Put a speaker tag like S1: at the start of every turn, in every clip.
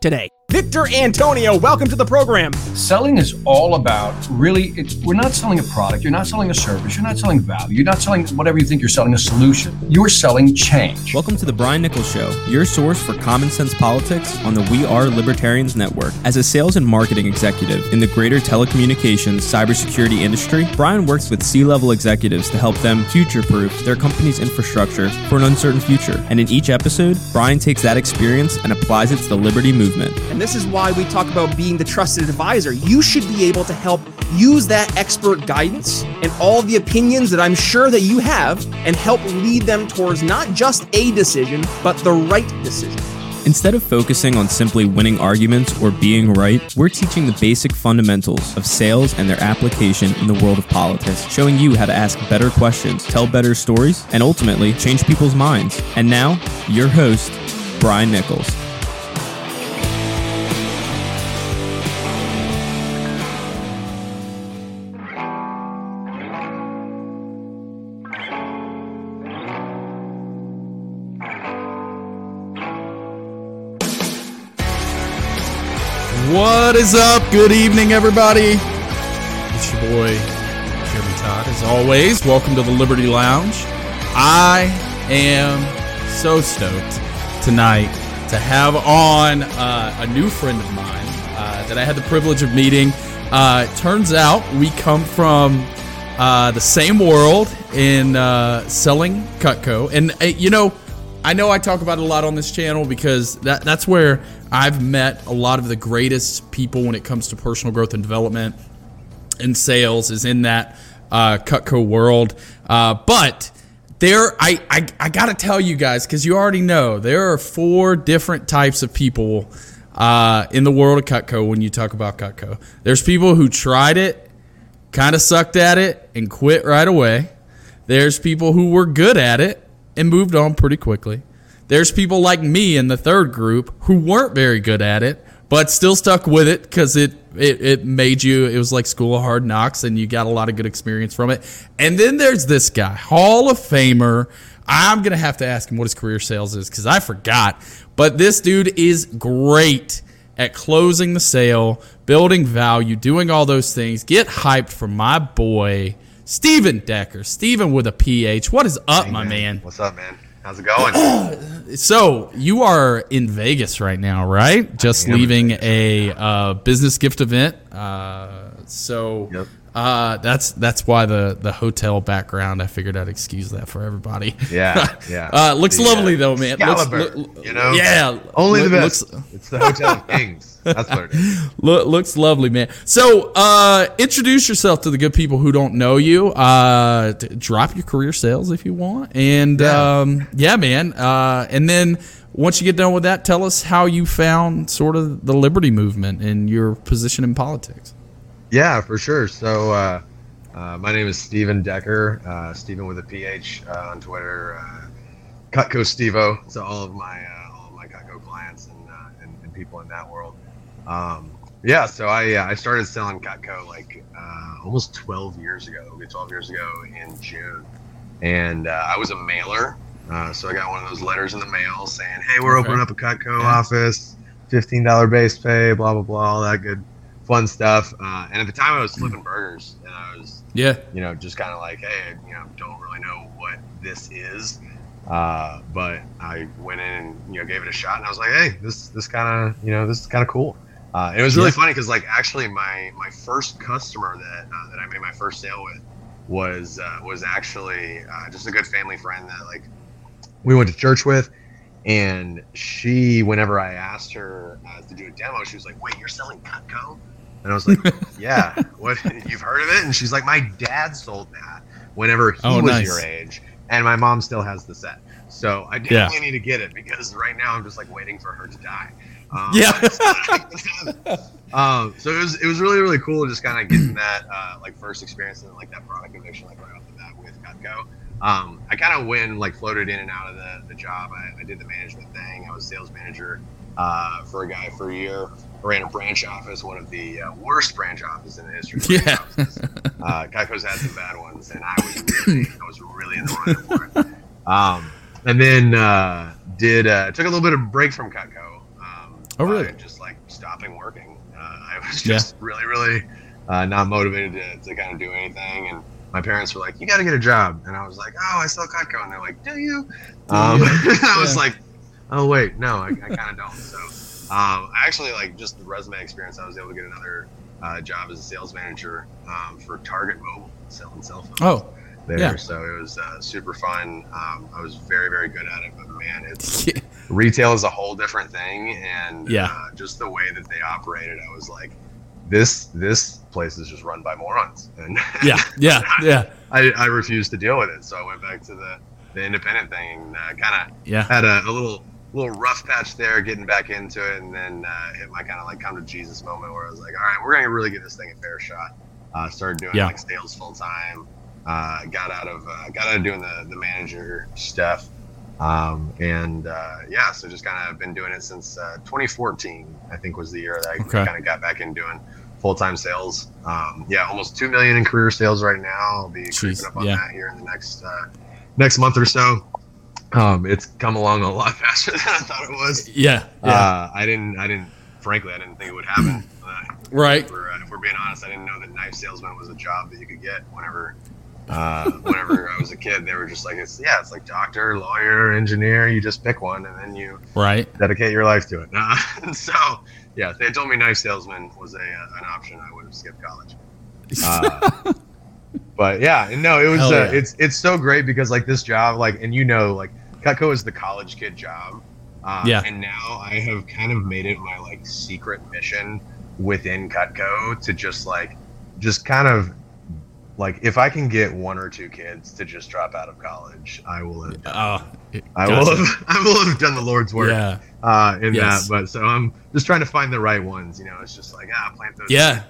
S1: today. Victor Antonio, welcome to the program.
S2: Selling is all about really, we're not selling a product, you're not selling a service, you're not selling value, you're not selling whatever you think you're selling a solution. You're selling change.
S3: Welcome to the Brian Nichols Show, your source for common sense politics on the We Are Libertarians Network. As a sales and marketing executive in the greater telecommunications cybersecurity industry, Brian works with C level executives to help them future proof their company's infrastructure for an uncertain future. And in each episode, Brian takes that experience and applies it to the Liberty movement.
S1: And this is why we talk about being the trusted advisor. You should be able to help use that expert guidance and all the opinions that I'm sure that you have and help lead them towards not just a decision, but the right decision.
S3: Instead of focusing on simply winning arguments or being right, we're teaching the basic fundamentals of sales and their application in the world of politics, showing you how to ask better questions, tell better stories, and ultimately change people's minds. And now, your host, Brian Nichols.
S4: What is up? Good evening, everybody. It's your boy, Jeremy Todd, as always. Welcome to the Liberty Lounge. I am so stoked tonight to have on uh, a new friend of mine uh, that I had the privilege of meeting. Uh, turns out we come from uh, the same world in uh, selling Cutco. And, uh, you know, I know I talk about it a lot on this channel because that, that's where I've met a lot of the greatest people when it comes to personal growth and development and sales is in that uh, Cutco world. Uh, but there, I, I, I got to tell you guys, because you already know, there are four different types of people uh, in the world of Cutco when you talk about Cutco. There's people who tried it, kind of sucked at it, and quit right away. There's people who were good at it and moved on pretty quickly. There's people like me in the third group who weren't very good at it, but still stuck with it because it, it it made you. It was like school of hard knocks, and you got a lot of good experience from it. And then there's this guy, Hall of Famer. I'm gonna have to ask him what his career sales is because I forgot. But this dude is great at closing the sale, building value, doing all those things. Get hyped for my boy, Stephen Decker. Stephen with a PH. What is up, hey, my man?
S5: man? What's up, man? How's it going?
S4: so you are in Vegas right now, right? Just leaving a uh, business gift event. Uh, so yep. Uh, that's that's why the the hotel background. I figured I'd excuse that for everybody.
S5: Yeah, yeah.
S4: Uh, looks the, lovely though, man.
S5: Looks, look,
S4: you know, yeah.
S5: Only the best. Looks, it's the Hotel Kings. That's what it is.
S4: Look, looks lovely, man. So, uh, introduce yourself to the good people who don't know you. Uh, drop your career sales if you want, and yeah, um, yeah man. Uh, and then once you get done with that, tell us how you found sort of the liberty movement and your position in politics.
S5: Yeah, for sure. So, uh, uh, my name is Stephen Decker. Uh, Stephen with a PH uh, on Twitter. Uh, Cutco Stevo. So all of my uh, all of my Cutco clients and, uh, and, and people in that world. Um, yeah, so I uh, I started selling Cutco like uh, almost 12 years ago, 12 years ago in June, and uh, I was a mailer. Uh, so I got one of those letters in the mail saying, "Hey, we're okay. opening up a Cutco yeah. office, fifteen dollar base pay, blah blah blah, all that good, fun stuff." Uh, and at the time, I was flipping burgers, and I was,
S4: yeah,
S5: you know, just kind of like, "Hey, you know, don't really know what this is." Uh, but I went in and you know gave it a shot, and I was like, hey, this this kind of you know this is kind of cool. Uh, it was really
S4: Yeah.
S5: funny because like actually my my first customer that uh, that I made my first sale with was uh, was actually uh, just a good family friend that like we went to church with, and she whenever I asked her uh, to do a demo, she was like, wait, you're selling Cutco? And I was like, yeah, what you've heard of it? And she's like, my dad sold that whenever he
S4: Oh,
S5: was
S4: nice.
S5: your age, and my mom still has the set. So I definitely need to get it because right now I'm just like waiting for her to die. Um, um, so it was it was really really cool just kind of getting that uh, like first experience and like that product conviction like right off the bat with Cutco. Um, I kind of went like floated in and out of the, the job. I, I did the management thing. I was sales manager uh, for a guy for a year. I ran a branch office, one of the uh, worst branch offices in the history. Of
S4: Yeah.
S5: uh, Cutco's had some bad ones, and I was really I was really in the running for it. Um, and then uh, did uh, took a little bit of break from Cutco. Um,
S4: Oh, really?
S5: Just like stopping working. Uh, I was
S4: Yeah.
S5: just really, really uh, not motivated to, to kind of do anything. And my parents were like, "You got to get a job," and I was like, "Oh, I sell Cutco," and they're like, "Do you?" Um, I was like, "Oh wait, no, I, I kind of don't." So, um, actually like just the resume experience. I was able to get another uh, job as a sales manager um, for Target Mobile, selling cell phones
S4: Oh,
S5: there.
S4: yeah.
S5: So it was uh, super fun. Um, I was very, very good at it, but man, it's retail is a whole different thing, and
S4: Yeah.
S5: uh, just the way that they operated, I was like, this this place is just run by morons, and
S4: yeah, yeah, yeah,
S5: I, I refused to deal with it. So I went back to the the independent thing, and uh, kind of
S4: yeah.
S5: had a, a little little rough patch there, getting back into it, and then uh, hit my kind of like come to Jesus moment where I was like, all right, we're gonna really give this thing a fair shot. Uh, started doing
S4: Yeah.
S5: like sales full time. Uh, got out of uh, got out of doing the the manager stuff, um, and uh, yeah, so just kind of been doing it since uh, 2014. I think was the year that I
S4: Okay.
S5: kind of got back in doing full time sales. Um, yeah, almost two million in career sales right now. I'll be
S4: Jeez,
S5: creeping up on
S4: yeah.
S5: that here in the next uh, next month or so. Um, it's come along a lot faster than I thought it was.
S4: Yeah, yeah.
S5: Uh, I didn't. I didn't. Frankly, I didn't think it would happen. Uh,
S4: right.
S5: if, we're, uh, if we're being honest, I didn't know that knife salesman was a job that you could get whenever. Uh, whenever I was a kid, they were just like, "It's yeah, it's like doctor, lawyer, engineer. You just pick one, and then you
S4: Right.
S5: dedicate your life to it." Uh, and so, yeah, they told me knife salesman was a uh, an option, I would have skipped college. But yeah, no, it was uh,
S4: yeah.
S5: it's it's so great because like this job, like, and you know, like Cutco is the college kid job. Uh,
S4: Yeah.
S5: And now I have kind of made it my like secret mission within Cutco to just like, just kind of like if I can get one or two kids to just drop out of college, I will have.
S4: Uh,
S5: I
S4: gotcha.
S5: will have. I will have done the Lord's work
S4: Yeah.
S5: uh, in
S4: Yes.
S5: that. But so I'm just trying to find the right ones. You know, it's just like ah, plant those.
S4: Yeah.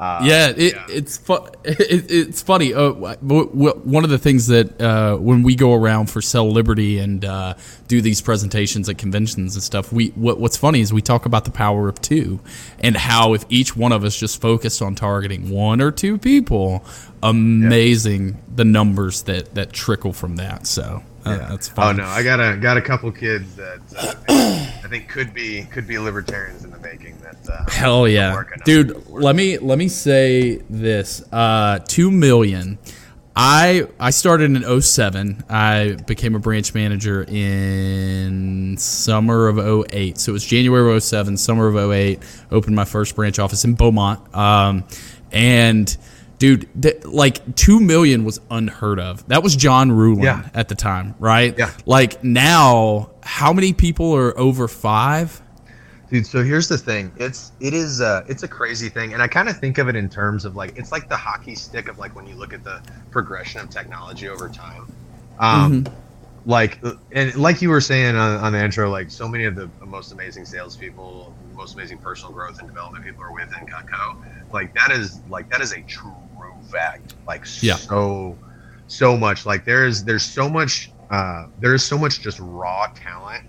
S5: Uh,
S4: yeah, it, it's fu- it, it's funny. Uh, w- w- one of the things that uh, when we go around for Sell Liberty and uh, do these presentations at conventions and stuff, we what, what's funny is we talk about the power of two and how if each one of us just focused on targeting one or two people, amazing the numbers that that trickle from that. So uh, that's
S5: Oh no, I got a got a couple kids that uh, I think could be could be libertarians in the making. That uh,
S4: Hell yeah,
S5: working on.
S4: dude. Let me let me say this: uh, two million. I I started in 07. I became a branch manager in summer of 08. So it was January of 07, summer of 08. Opened my first branch office in Beaumont. Um, and dude, th- like two million was unheard of. That was John Rulin
S5: Yeah.
S4: at the time, right?
S5: Yeah.
S4: Like now, how many people are over five?
S5: dude. So here's the thing. It's it is uh, it's a crazy thing, and I kind of think of it in terms of like it's like the hockey stick of like when you look at the progression of technology over time. Um, like and like you were saying on, on the intro, like so many of the most amazing salespeople, most amazing personal growth and development people are within Cutco. Like that is like that is a true fact. Like
S4: Yeah.
S5: so so much. Like there's there's so much uh, there's so much just raw talent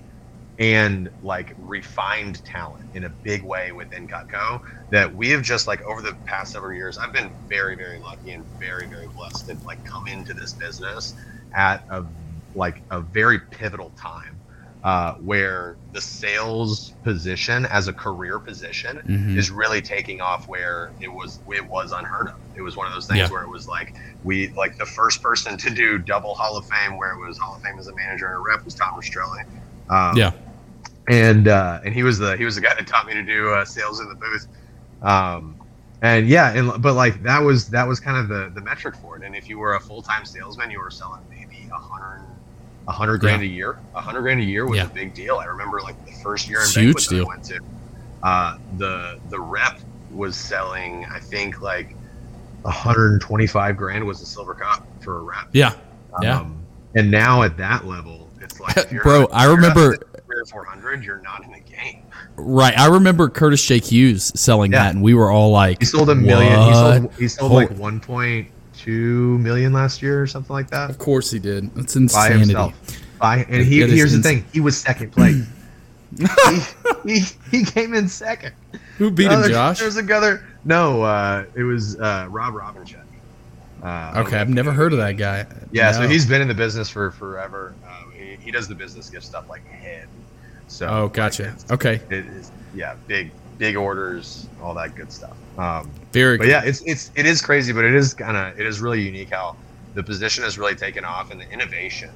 S5: and like refined talent in a big way within Cutco that we have just like over the past several years I've been very very lucky and very very blessed to like come into this business at a like a very pivotal time uh, where the sales position as a career position
S4: Mhm.
S5: is really taking off where it was it was unheard of. It was one of those things
S4: Yeah.
S5: where it was like we like the first person to do double Hall of Fame, where it was Hall of Fame as a manager and a rep was Tom Rastrelli. Um,
S4: Yeah.
S5: and uh, and he was the he was the guy that taught me to do uh, sales in the booth. Um, and yeah, and but like that was that was kind of the the metric for it. And if you were a full time salesman, you were selling maybe a hundred a hundred grand a year. A hundred grand a year was
S4: Yeah.
S5: a big deal. I remember like the first year in
S4: It's huge
S5: that I went to, uh, the the rep was selling I think like 125 grand was a silver cup for a rep.
S4: Yeah. Yeah.
S5: Um, and now at that level, it's like,
S4: Bro,
S5: not-
S4: I
S5: if you're not
S4: remember-
S5: three or four hundred, you're not in the game.
S4: Right. I remember Curtis J. Hughes selling
S5: Yeah.
S4: that, and we were all like,
S5: He sold a million. He sold, he sold like
S4: Holy-
S5: 1.2 million last year or something like that
S4: Of course he did. That's insanity.
S5: by himself. By and he here's the thing: he was second place. he, he he came in second.
S4: Who beat
S5: Uh,
S4: him, Josh?
S5: There's another. No, uh, it was uh, Rob Robinson. Uh,
S4: Okay, I've never heard of that guy.
S5: Yeah, so he's been in the business for forever. Um, he, he does the business gift stuff like head. So
S4: Oh, gotcha.
S5: it's-
S4: Okay,
S5: It is yeah, big big orders, all that good stuff. Um,
S4: very
S5: but
S4: good.
S5: yeah, it's it's it is crazy, but it is kind of it is really unique how the position has really taken off and the innovation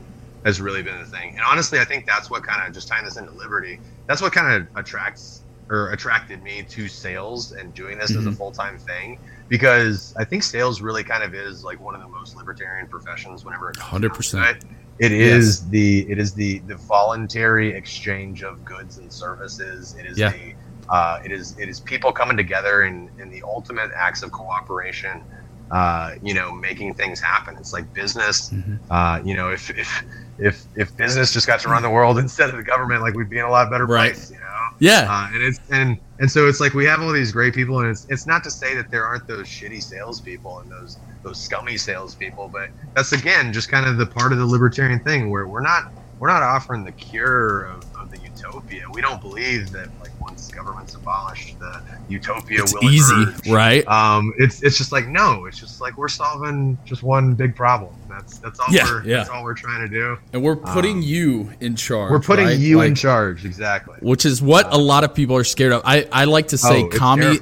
S5: has really been the thing. And honestly, I think that's what kind of just tying this into Liberty. That's what kind of attracts or attracted me to sales and doing this as a
S4: Mhm.
S5: full time thing because I think sales really kind of is like one of the most libertarian professions whenever it comes down to
S4: 100%.
S5: it. It is the it is the the voluntary exchange of goods and services. It is
S4: Yeah.
S5: the uh, it is it is people coming together in, in the ultimate acts of cooperation. Uh, you know, making things happen. It's like business.
S4: Mhm.
S5: Uh, you know, if if if if business just got to run the world instead of the government, like we'd be in a lot better
S4: Right.
S5: place. You know.
S4: Yeah,
S5: Uh, and it's and and so it's like we have all these great people, and it's it's not to say that there aren't those shitty salespeople and those those scummy salespeople, but that's again just kind of the part of the libertarian thing where we're not we're not offering the cure of, of the utopia. We don't believe that like once government's abolished, the utopia
S4: it's
S5: will
S4: easy,
S5: emerge.
S4: right?
S5: Um, it's it's just like no, it's just like we're solving just one big problem. That's that's all
S4: Yeah,
S5: we're
S4: yeah.
S5: that's all we're trying to do.
S4: And we're putting
S5: um,
S4: you in charge.
S5: We're putting
S4: right?
S5: you in charge, exactly.
S4: which is what a lot of people are scared of. I, I like to say
S5: Oh,
S4: commie.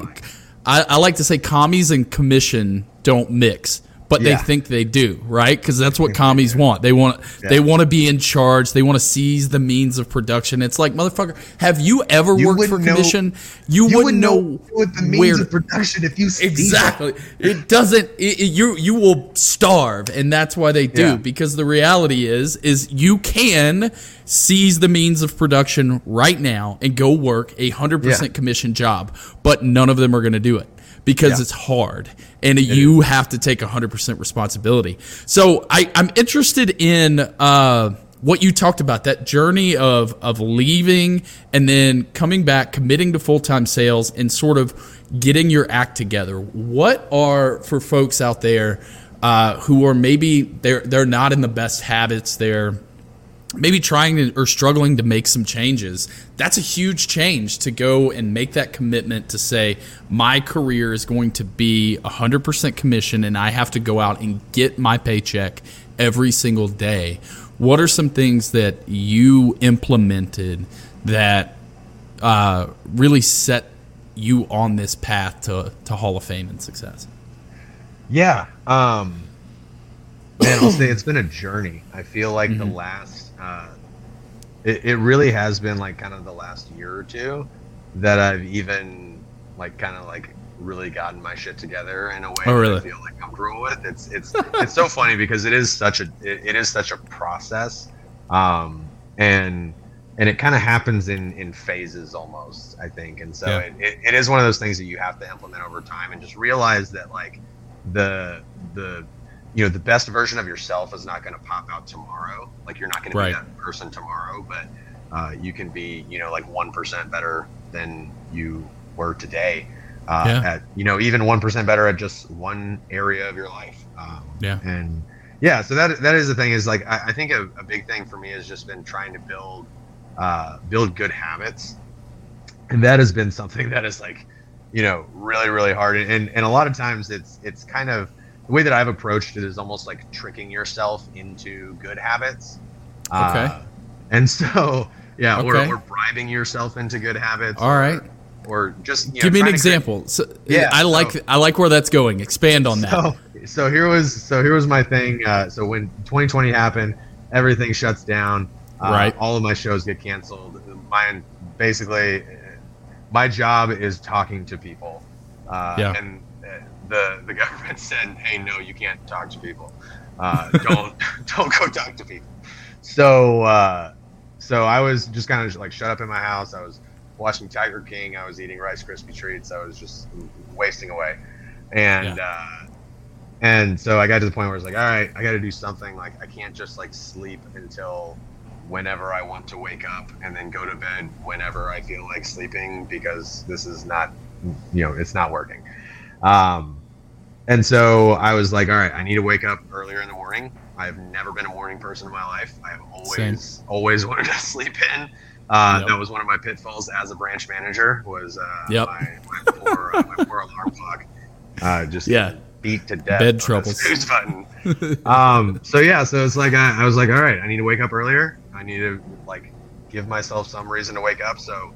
S4: I, I like to say commies and commission don't mix, but
S5: Yeah.
S4: they think they do, right? Because that's what mm-hmm. commies want. They want they want to be in charge. They want to seize the means of production. It's like motherfucker. Have you ever
S5: You
S4: worked for
S5: know-
S4: commission? you,
S5: You
S4: wouldn't know,
S5: what the means
S4: where
S5: of production if you
S4: Exactly. It doesn't. It, it- you you will starve, and that's why they do.
S5: Yeah.
S4: Because the reality is, is you can seize the means of production right now and go work a hundred percent commission job, but none of them are going to do it because
S5: Yeah.
S4: it's hard, and you have to take hundred percent responsibility. So I I'm interested in. uh what you talked about that journey of of leaving and then coming back committing to full-time sales and sort of getting your act together what are for folks out there uh, who are maybe they're they're not in the best habits they're maybe trying to or struggling to make some changes that's a huge change to go and make that commitment to say my career is going to be 100% commission and i have to go out and get my paycheck every single day what are some things that you implemented that uh, really set you on this path to, to hall of fame and success
S5: Yeah. Um, man, I'll say it's been a journey. I feel like the
S4: Mhm.
S5: last, uh, it, it really has been like kind of the last year or two that I've even like kind of like really gotten my shit together in a way
S4: Oh,
S5: that
S4: really?
S5: I feel like comfortable with. It's it's it's so funny because it is such a it, it is such a process, um, and and it kind of happens in in phases almost. I think, and so
S4: Yeah.
S5: it, it, it is one of those things that you have to implement over time and just realize that like the the you know the best version of yourself is not going to pop out tomorrow like you're not going
S4: Right.
S5: to be that person tomorrow but uh, you can be you know like 1% better than you were today uh,
S4: Yeah.
S5: at you know even 1% better at just one area of your life um,
S4: Yeah.
S5: and yeah so that that is the thing is like i, I think a, a big thing for me has just been trying to build uh, build good habits and that has been something that is like you know really really hard and and a lot of times it's it's kind of the way that i've approached it is almost like tricking yourself into good habits
S4: Okay.
S5: uh, and so yeah,
S4: Okay.
S5: or, or bribing yourself into good habits.
S4: All
S5: or,
S4: right.
S5: Or just you know,
S4: Give me an
S5: to create-
S4: example. So,
S5: Yeah,
S4: I like
S5: so-
S4: I like where that's going. Expand on that.
S5: So, so here was so here was my thing. Uh, so when 2020 happened, everything shuts down. Uh,
S4: Right.
S5: All of my shows get canceled. Mine basically, my job is talking to people. Uh,
S4: Yeah.
S5: And uh, the the government said, "Hey, no, you can't talk to people. Uh, don't don't go talk to people." So uh, so I was just kind of like shut up in my house. I was watching Tiger King. I was eating Rice Krispie treats. I was just wasting away, and uh, and so I got to the point where it's like, all right, I got to do something. Like I can't just like sleep until whenever I want to wake up, and then go to bed whenever I feel like sleeping because this is not, you know, it's not working. Um, and so I was like, all right, I need to wake up earlier in the morning. I've never been a morning person in my life. I've always always wanted to sleep in. Uh,
S4: Yep.
S5: That was one of my pitfalls as a branch manager. Was uh,
S4: Yep.
S5: my, my poor uh, my poor alarm clock. Uh, just
S4: Yeah.
S5: beat to death.
S4: Bed troubles.
S5: Snooze button. um. So yeah. So it's like I, I was like, all right, I need to wake up earlier. I need to like give myself some reason to wake up. So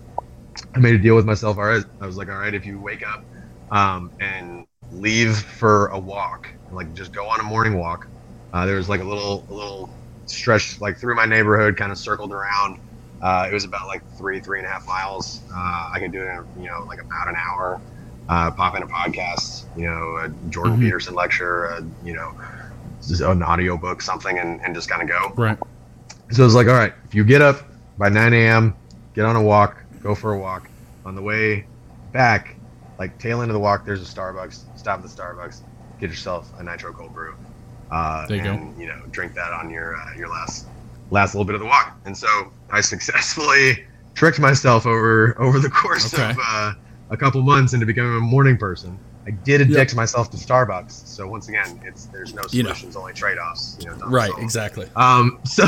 S5: I made a deal with myself. All right. I was like, all right, if you wake up um, and leave for a walk, like just go on a morning walk. Uh, there was like a little a little stretch like through my neighborhood, kind of circled around. Uh, it was about like three three and a half miles. Uh, I could do it in you know like about an hour. Uh, pop in a podcast, you know, a Jordan
S4: Mhm.
S5: Peterson lecture, you know, an audio book, something, and, and just kind of go.
S4: Right.
S5: So it's like, all right, if you get up by 9 a.m., get on a walk, go for a walk. On the way back, like tail end of the walk, there's a Starbucks. Stop at the Starbucks, get yourself a nitro cold brew. Uh,
S4: There you go.
S5: and, you know, drink that on your uh, your last last little bit of the walk. And so I successfully tricked myself over over the course
S4: Okay.
S5: of uh, a couple months into becoming a morning person. I did addict myself to Starbucks. So once again, it's there's no
S4: You know.
S5: solutions, only trade offs. You know,
S4: Right. Exactly.
S5: Um, so,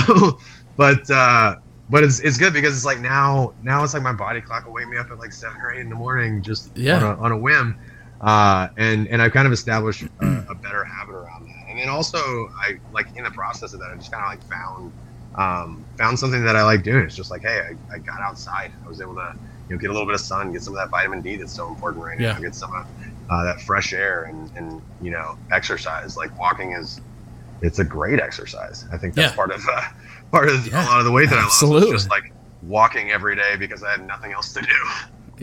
S5: but uh, but it's it's good because it's like now now it's like my body clock will wake me up at like seven or eight in the morning just
S4: Yeah.
S5: on, a, on a whim, uh, and and I've kind of established a, a better habit around that. And then also I like in the process of that I just kind of like found um, found something that I like doing. It's just like hey I, I got outside. I was able to you know get a little bit of sun, get some of that vitamin D that's so important right
S4: Yeah.
S5: now, get some of uh, that fresh air and and you know exercise. Like walking is it's a great exercise. I think that's
S4: Yeah.
S5: part of uh, part of
S4: Yeah,
S5: a lot of the weight that
S4: absolutely.
S5: I lost. Was just like walking every day because I had nothing else to do.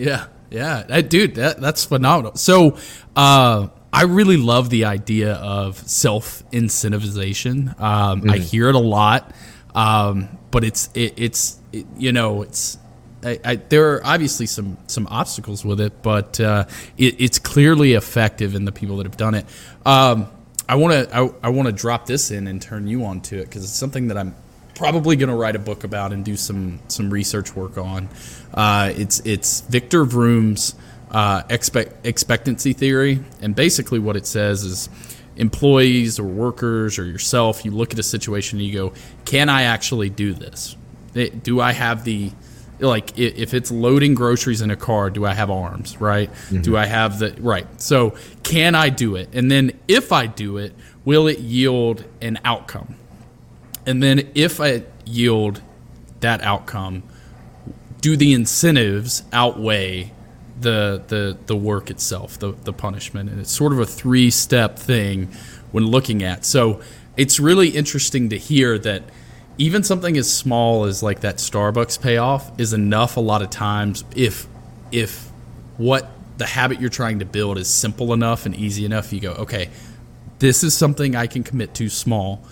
S4: Yeah, yeah, that, dude, that that's phenomenal. So, uh, I really love the idea of self incentivization. Um, I hear it a lot, um, but it's it, it's it, you know it's. I, I, there are obviously some some obstacles with it, but uh, it, it's clearly effective in the people that have done it. Um, I want to I, I want to drop this in and turn you on to it because it's something that I'm probably going to write a book about and do some some research work on. Uh, it's it's Victor Vroom's uh, expect, expectancy theory, and basically what it says is employees or workers or yourself, you look at a situation and you go, "Can I actually do this? Do I have the like if it's loading groceries in a car do i have arms right? Do i have the right. So can i do it? And then if i do it will it yield an outcome and then if I yield that outcome, do the incentives outweigh the the the work itself, the the punishment? And it's sort of a three step thing when looking at. So it's really interesting to hear that even something as small as like that Starbucks payoff is enough a lot of times if if what the habit you're trying to build is simple enough and easy enough, you go, okay, this is something I can commit to small.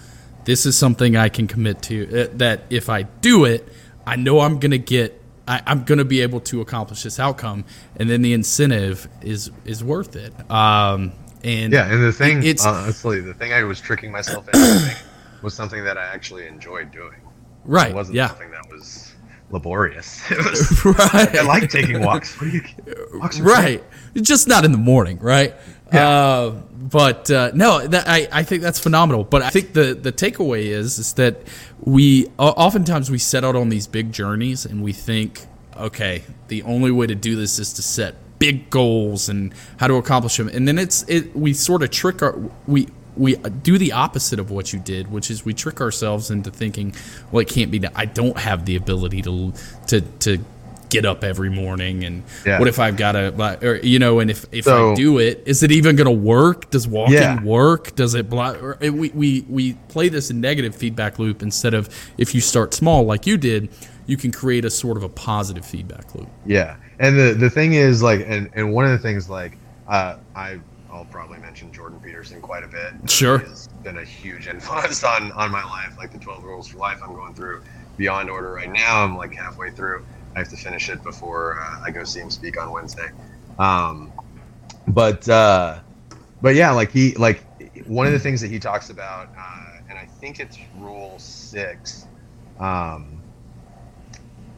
S4: This is something I can commit to uh, that if I do it, I know I'm going to get I, I'm going to be able to accomplish this outcome and then the incentive is is worth it. Um and
S5: Yeah, and the thing,
S4: It's-
S5: honestly, the thing I was tricking myself into was something that I actually enjoyed doing.
S4: right.
S5: It wasn't
S4: yeah.
S5: something that was laborious. It was.
S4: right.
S5: I like taking walks. What do you? Walks are
S4: right just not in the morning right uh, but uh, no that, I, I think that's phenomenal but i think the, the takeaway is is that we oftentimes we set out on these big journeys and we think okay the only way to do this is to set big goals and how to accomplish them and then it's it we sort of trick our we we do the opposite of what you did, which is we trick ourselves into thinking, well, it can't be done. I don't have the ability to to to get up every morning and
S5: Yeah.
S4: what if I've got to, or, you know, and if, if I do it, is it even going to work? Does walking
S5: Yeah.
S4: work? Does it block? Or we, we, we play this negative feedback loop instead of if you start small like you did, you can create a sort of a positive feedback loop.
S5: Yeah, and the the thing is like, and and one of the things like, uh, I I'll probably mention Jordan Peterson quite a bit.
S4: Sure.
S5: He's been a huge influence on on my life, like the Twelve Rules for Life. I'm going through Beyond Order right now. I'm like halfway through. I have to finish it before uh, I go see him speak on Wednesday. Um, but uh, but yeah, like he like one of the things that he talks about, uh, and I think it's Rule Six. Um,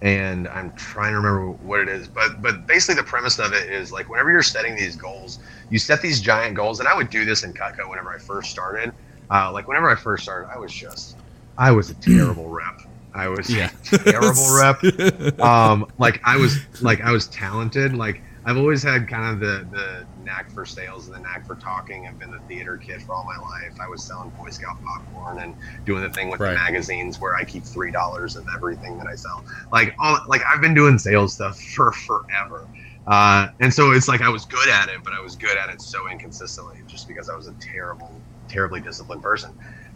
S5: and I'm trying to remember what it is, but but basically the premise of it is like whenever you're setting these goals, you set these giant goals, and I would do this in Cutco whenever I first started. Uh, like whenever I first started, I was just I was a terrible rep. I was
S4: Yeah.
S5: terrible rep. Um, like I was like I was talented. Like I've always had kind of the the knack for sales and the knack for talking. I've been the theater kid for all my life. I was selling Boy Scout popcorn and doing the thing with
S4: Right.
S5: the magazines where I keep three dollars of everything that I sell. Like all like I've been doing sales stuff for forever. Uh, and so it's like I was good at it, but I was good at it so inconsistently just because I was a terrible, terribly disciplined person.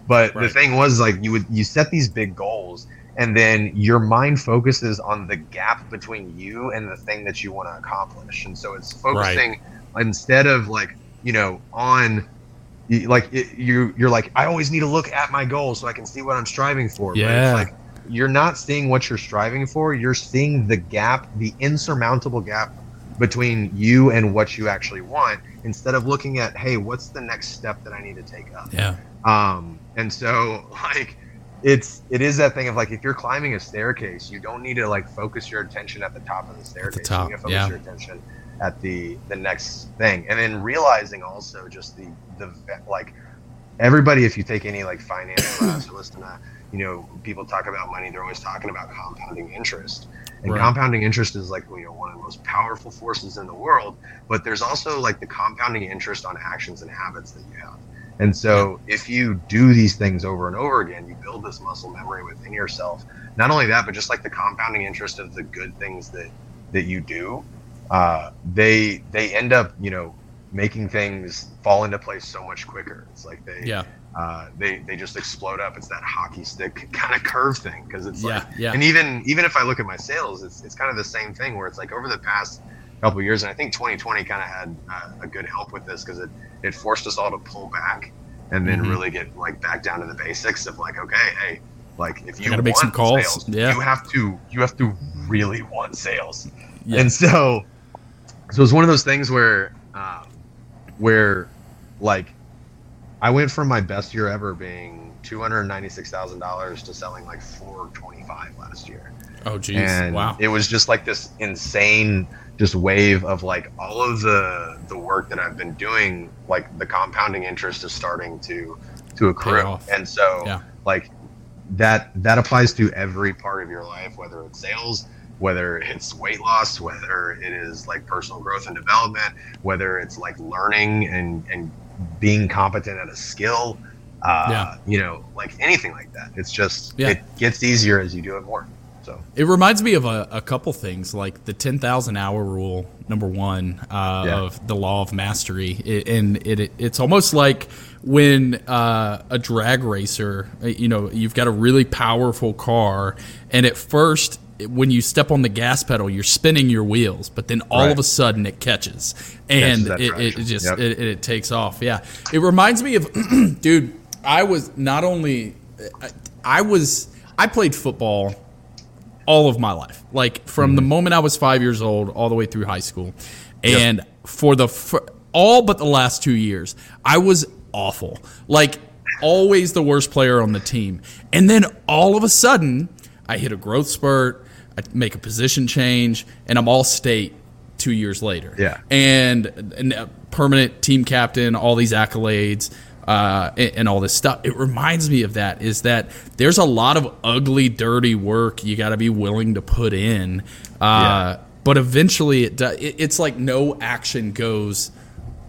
S5: But the thing was like you would you set these big goals and then your mind focuses on the gap between you and the thing that you want to accomplish. And so it's focusing instead of like, you know, on like it, you you're like I always need to look at my goal so I can see what I'm striving for.
S4: Yeah.
S5: it's like you're not seeing what you're striving for, you're seeing the gap, the insurmountable gap between you and what you actually want instead of looking at hey what's the next step that i need to take up
S4: Yeah.
S5: um and so like it's it is that thing of like if you're climbing a staircase you don't need to like focus your attention at the top of the staircase
S4: top,
S5: you need to focus
S4: yeah.
S5: your attention at the the next thing and then realizing also just the the like everybody if you take any like finance class or listen to you know people talk about money they're always talking about compounding interest and
S4: Right.
S5: compounding interest is like you know one of the most powerful forces in the world but there's also like the compounding interest on actions and habits that you have and so if you do these things over and over again you build this muscle memory within yourself not only that but just like the compounding interest of the good things that that you do uh, they they end up you know making things fall into place so much quicker it's like they
S4: Yeah.
S5: uh, they they just explode up. It's that hockey stick kind of curve thing because it's like,
S4: Yeah, yeah.
S5: and even even if I look at my sales, it's it's kind of the same thing where it's like over the past couple of years, and I think 2020 kind of had uh, a good help with this because it it forced us all to pull back and then
S4: Mhm.
S5: really get like back down to the basics of like, okay, hey, like if you
S4: gotta make
S5: want
S4: some calls.
S5: sales,
S4: Yeah.
S5: you have to you have to really want sales,
S4: Yeah.
S5: and so so it's one of those things where um, where like I went from my best year ever being two hundred ninety six thousand dollars to selling like four twenty five last year,
S4: Oh, geez.
S5: and
S4: wow.
S5: it was just like this insane just wave of like all of the the work that I've been doing, like the compounding interest is starting to to accrue, and so
S4: Yeah.
S5: like that that applies to every part of your life, whether it's sales. Whether it's weight loss, whether it is like personal growth and development, whether it's like learning and, and being competent at a skill, uh,
S4: Yeah.
S5: you know, like anything like that. It's just
S4: Yeah.
S5: it gets easier as you do it more. So
S4: It reminds me of a, a couple things, like the ten thousand hour rule, number one uh,
S5: Yeah.
S4: of the law of mastery, it, and it, it it's almost like when uh, a drag racer, uh, you know, you've got a really powerful car, and at first. When you step on the gas pedal, you're spinning your wheels, but then all
S5: Right.
S4: of a sudden it catches, and
S5: that
S4: it, it, just
S5: Yep.
S4: it, it takes off. Yeah, it reminds me of, dude. I was not only, I, I was, I played football all of my life, like from the mm-hmm. moment I was five years old all the way through high school, and for the for all but the last two years, I was awful, like always the worst player on the team, and then all of a sudden, I hit a growth spurt, I make a position change, and I'm all state two years later.
S5: Yeah.
S4: and, and a permanent team captain, all these accolades uh, and, and all this stuff. It reminds me of that. Is that there's a lot of ugly, dirty work you got to be willing to put in, uh, but eventually it, do, it it's like no action goes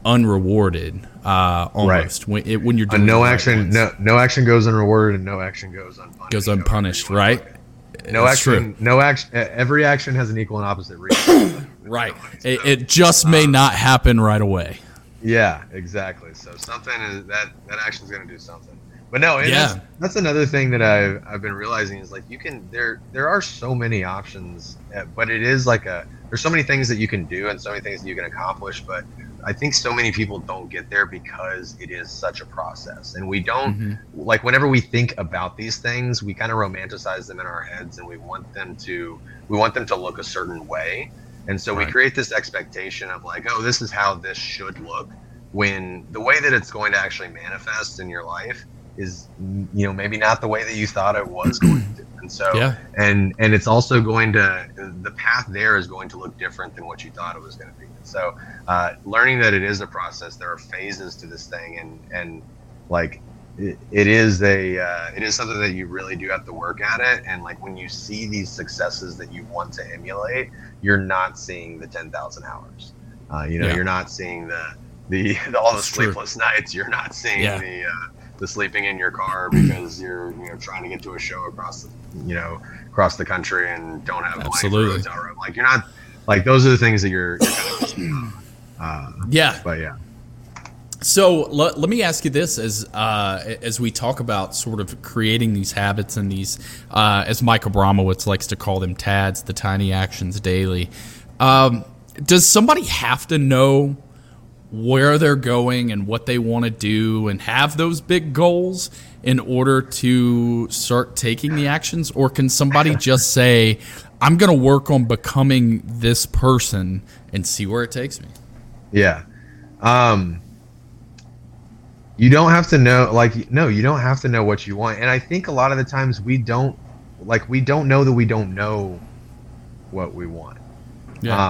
S4: unrewarded uh, almost when, it, when you're doing
S5: no action, no no action goes unrewarded, and no action goes unpunished.
S4: goes unpunished, right?
S5: No
S4: It's
S5: action,
S4: true.
S5: no action. Every action has an equal and opposite reaction.
S4: Right. It, it just may not happen right away.
S5: Yeah, exactly. So something is that that action's going to do something. But no,
S4: Yeah.
S5: is- that's another thing that I've I've been realizing is like you can there there are so many options, uh, but it is like a there's so many things that you can do and so many things that you can accomplish. But I think so many people don't get there because it is such a process, and we don't
S4: Mhm.
S5: like whenever we think about these things, we kind of romanticize them in our heads, and we want them to we want them to look a certain way, and so we create this expectation of like, oh, this is how this should look. When the way that it's going to actually manifest in your life is, you know, maybe not the way that you thought it was going to, and so
S4: Yeah.
S5: and and it's also going to the path there is going to look different than what you thought it was going to be. So uh, learning that it is a process, there are phases to this thing, and and like it, it is a uh, it is something that you really do have to work at it. And like when you see these successes that you want to emulate, you're not seeing the ten thousand hours. Uh, you know,
S4: Yeah.
S5: you're not seeing the the, the all the
S4: That's true.
S5: sleepless nights. You're not seeing
S4: Yeah.
S5: the uh, the sleeping in your car because you're you know trying to get to a show across the you know across the country and don't have for a hotel room. Like you're not like those are the things that you're, you're kind of missing out on. Uh,
S4: Yeah.
S5: but yeah,
S4: So let, let me ask you this: as uh, as we talk about sort of creating these habits and these, uh, as Mike Abramowitz likes to call them, TADs, the tiny actions daily. Um, does somebody have to know where they're going and what they want to do and have those big goals in order to start taking the actions, or can somebody just say, "I'm going to work on becoming this person and see where it takes me"?
S5: yeah. Um, you don't have to know like no, you don't have to know what you want. And I think a lot of the times we don't like we don't know that we don't know what we want.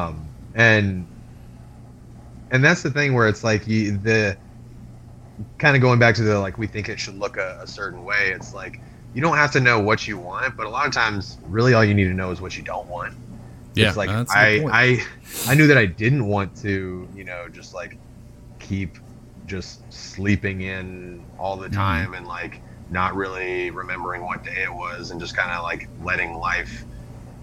S5: Um, and and that's the thing where it's like you, the kind of going back to the like we think it should look a, a certain way. It's like you don't have to know what you want, but a lot of times, really, all you need to know is what you don't want.
S4: yeah,
S5: it's like I. I I knew that I didn't want to, you know, just like keep just sleeping in all
S4: Mm-hmm.
S5: the time and like not really remembering what day it was and just kind of like letting life